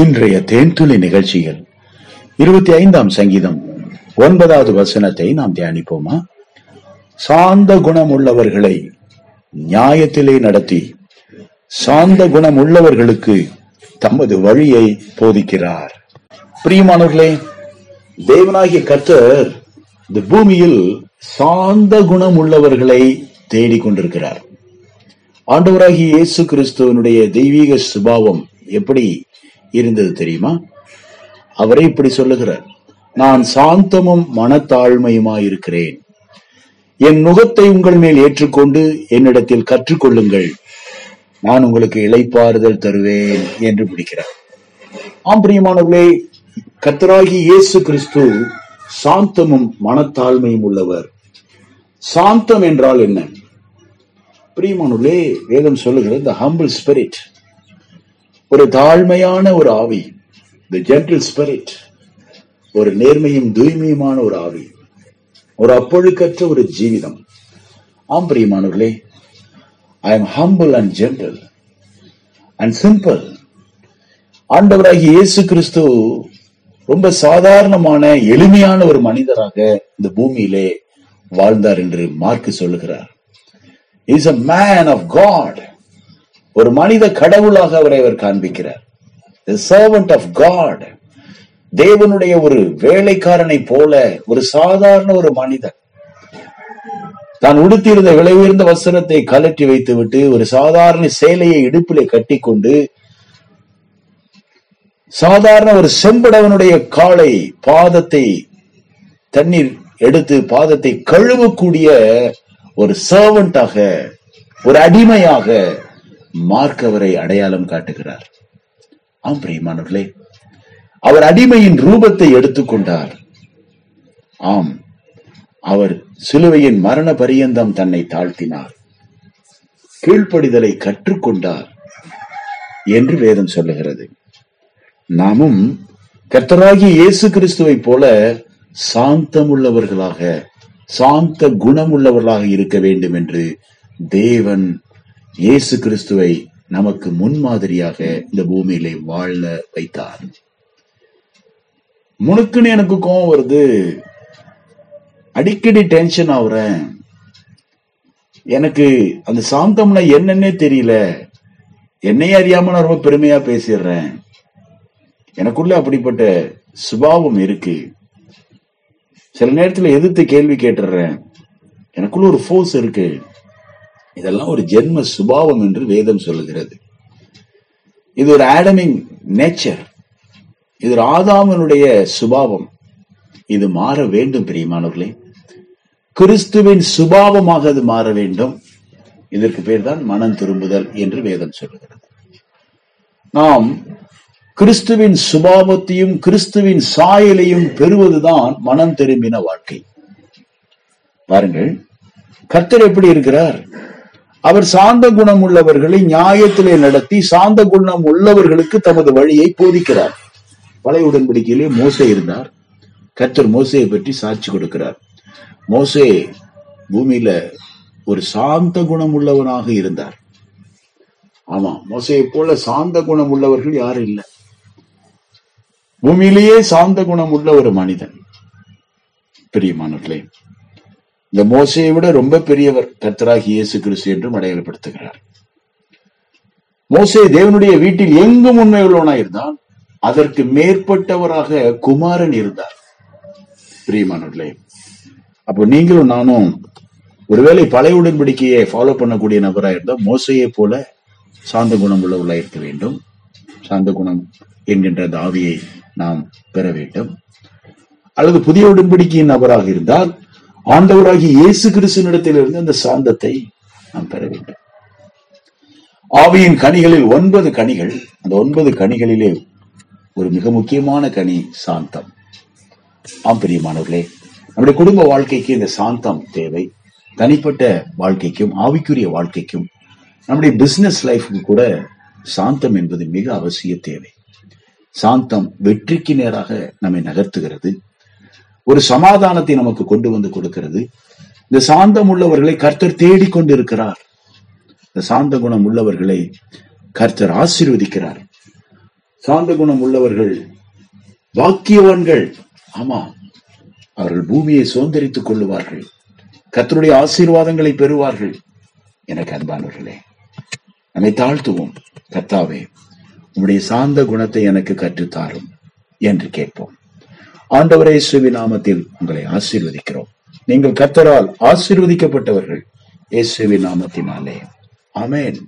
இன்றைய தேன்துளி நிகழ்ச்சியில் இருபத்தி ஐந்தாம் சங்கீதம் ஒன்பதாவது வசனத்தை நாம் தியானிப்போமா? சாந்த குணம் உள்ளவர்களை நியாயத்திலே நடத்தி சாந்த குணம் உள்ளவர்களுக்கு தமது வழியை போதிக்கிறார். பிரியமானவர்களே தேவனாகிய கர்த்தர் இந்த பூமியில் சாந்த குணம் உள்ளவர்களை தேடிக் கொண்டிருக்கிறார். ஆண்டவராகிய இயேசு கிறிஸ்துவனுடைய தெய்வீக சுபாவம் எப்படி இருந்தது தெரியுமா? அவரே இப்படி சொல்லுகிறார். நான் சாந்தமும் மனத்தாழ்மையுமா இருக்கிறேன் என் நுகத்தை உங்கள் மேல் ஏற்றுக்கொண்டு என்னிடத்தில் கற்றுக்கொள்ளுங்கள். நான் உங்களுக்கு இளைப்பாறுதல் தருவேன் என்று பிடிக்கிறார் ஆம் பிரியமானவர்களே கர்த்தராகி இயேசு கிறிஸ்து சாந்தமும் மனத்தாழ்மையும் உள்ளவர். சாந்தம் என்றால் என்ன? பிரியமானவர்களே வேதம் சொல்லுகிறது த ஹம்பிள் ஸ்பிரிட் ஒரு தாழ்மையான ஒரு ஆவி த ஜென்டில் ஸ்பிரிட் ஒரு நேர்மையும் தூய்மையுமான ஒரு ஆவி ஒரு அப்பொழுக்கற்ற ஒரு ஜீவிதம். ஆம் பிரியமானவர்களே I am humble and gentle and simple ஆண்டவராகிய இயேசு கிறிஸ்து ரொம்ப சாதாரணமான எளிமையான ஒரு மனிதராக இந்த பூமியிலே வாழ்ந்தார் என்று மார்க்கு சொல்லுகிறார். Is a man of God ஒரு மனித கடவுளாக அவரை அவர் காண்பிக்கிறார். சர்வன்ட் ஆஃப் காட் தேவனுடைய ஒரு வேலைக்காரனை போல ஒரு சாதாரண ஒரு மனிதன். தான் உடுத்தியிருந்த விலை உயர்ந்த வஸ்திரத்தை கலற்றி வைத்துவிட்டு ஒரு சாதாரண சேலையை இடுப்பிலே கட்டிக்கொண்டு சாதாரண ஒரு செம்படவனுடைய காலை பாதத்தை தண்ணீர் எடுத்து பாதத்தை கழுவக்கூடிய ஒரு சர்வன்டாக ஒரு அடிமையாக மார்க் அவரை அடையாளம் காட்டுகிறார். ஆம் பிரியமானவர்களே அவர் அடிமையின் ரூபத்தை எடுத்துக்கொண்டார் ஆம் அவர் சிலுவையின் மரண பரியந்தம் தன்னை தாழ்த்தினார். கீழ்ப்படிதலை கற்றுக்கொண்டார் என்று வேதம் சொல்லுகிறது. நாமும் கர்த்தராகிய இயேசு கிறிஸ்துவை போல சாந்தமுள்ளவர்களாக சாந்த குணமுள்ளவர்களாக இருக்க வேண்டும் என்று தேவன் இயேசு கிறிஸ்துவை நமக்கு முன்மாதிரியாக இந்த பூமியிலே வாழ வைத்தார். முனுக்குன்னு எனக்கு கோவம் வருது. அடிக்கடி டென்ஷன் ஆகுறேன் எனக்கு அந்த சாந்தம்னா என்னன்னே தெரியல. என்னையே அறியாம நான் ரொம்ப பெருமையா பேசிடுறேன். எனக்குள்ள அப்படிப்பட்ட சுபாவம் இருக்கு. சில நேரத்துல எதிர்த்து கேள்வி கேட்டுடுறேன். எனக்குள்ள ஒரு ஃபோர்ஸ் இருக்கு. இதெல்லாம் ஒரு ஜென்ம சுபாவம் என்று வேதம் சொல்லுகிறது. இது ஒரு ஆடமிங் நேச்சர். இது ஒரு ஆதாமனுடைய சுபாவம். இது மாற வேண்டும் பிரியமானவர்களே. கிறிஸ்துவின் சுபாவமாக அது மாற வேண்டும். இதற்கு பேர் தான் மனம் திரும்புதல் என்று வேதம் சொல்லுகிறது. நாம் கிறிஸ்துவின் சுபாவத்தையும் கிறிஸ்துவின் சாயலையும் பெறுவதுதான் மனம் திரும்பின வாழ்க்கை. பாருங்கள் கர்த்தர் எப்படி இருக்கிறார்? அவர் சாந்த குணம் உள்ளவர்களை நியாயத்திலே நடத்தி சாந்த குணம் உள்ளவர்களுக்கு தமது வழியை போதிக்கிறார். பழைய உடன்படிக்கையிலே மோசே இருந்தார். கர்த்தர் மோசையை பற்றி சாட்சி கொடுக்கிறார். மோசே பூமியில ஒரு சாந்த குணம் உள்ளவனாக இருந்தார். ஆமா மோசையை போல சாந்த குணம் உள்ளவர்கள் யாரும் இல்லை. பூமியிலேயே சாந்த குணம் உள்ள ஒரு மனிதன். பிரியமானவர்களே இந்த மோசையை விட ரொம்ப பெரியவர் கர்த்தராகி இயேசு கிறிஸ்து என்றும் அடையாளப்படுத்துகிறார். மோசே தேவனுடைய வீட்டில் எங்கும் உண்மை உள்ளவனாய் இருந்தான். அதற்கு மேற்பட்டவராக குமாரன் இருந்தார். பிரியமானவர்களே அப்போ நீங்களும் நானும் ஒருவேளை பழைய உடன்படிக்கையை ஃபாலோ பண்ணக்கூடிய நபரா இருந்தால் மோசையை போல சாந்த குணம் உள்ளவர்களாக இருக்க வேண்டும். சாந்த குணம் என்கின்ற தாவியை நாம் பெற வேண்டும். அல்லது புதிய உடன்படிக்கையின் நபராக இருந்தால் ஆண்டவராகி இயேசு கிறிஸ்துவனிடத்திலிருந்து அந்த சாந்தத்தை நாம் பெற வேண்டும். ஆவியின் கனிகளில் ஒன்பது கனிகள் அந்த ஒன்பது கனிகளிலே ஒரு மிக முக்கியமான கனி சாந்தம். ஆம் பிரியமானவர்களே நம்முடைய குடும்ப வாழ்க்கைக்கு இந்த சாந்தம் தேவை. தனிப்பட்ட வாழ்க்கைக்கும் ஆவிக்குரிய வாழ்க்கைக்கும் நம்முடைய பிசினஸ் லைஃபுக்கு கூட சாந்தம் என்பது மிக அவசிய தேவை. சாந்தம் வெற்றிக்கு நேராக நம்மை நகர்த்துகிறது. ஒரு சமாதானத்தை நமக்கு கொண்டு வந்து கொடுக்கிறது. இந்த சாந்தம் உள்ளவர்களை கர்த்தர் தேடிக் கொண்டிருக்கிறார். இந்த சாந்த குணம் உள்ளவர்களை கர்த்தர் ஆசீர்வதிக்கிறார். சாந்த குணம் உள்ளவர்கள் வாக்கியவான்கள் ஆமா அவர்கள் பூமியை சுதந்திரித்துக் கொள்ளுவார்கள். கர்த்தருடைய ஆசீர்வாதங்களை பெறுவார்கள். எனக்கு அன்பானவர்களே நம்மை தாழ்த்துவோம். கர்த்தாவே உங்களுடைய சாந்த குணத்தை எனக்கு கற்றுத்தாரும் என்று கேட்போம். ஆண்டவரே இயேசுவின் நாமத்தில் உங்களை ஆசீர்வதிக்கிறோம். நீங்கள் கர்த்தரால் ஆசீர்வதிக்கப்பட்டவர்கள் இயேசுவின் நாமத்தினாலே. அமேன்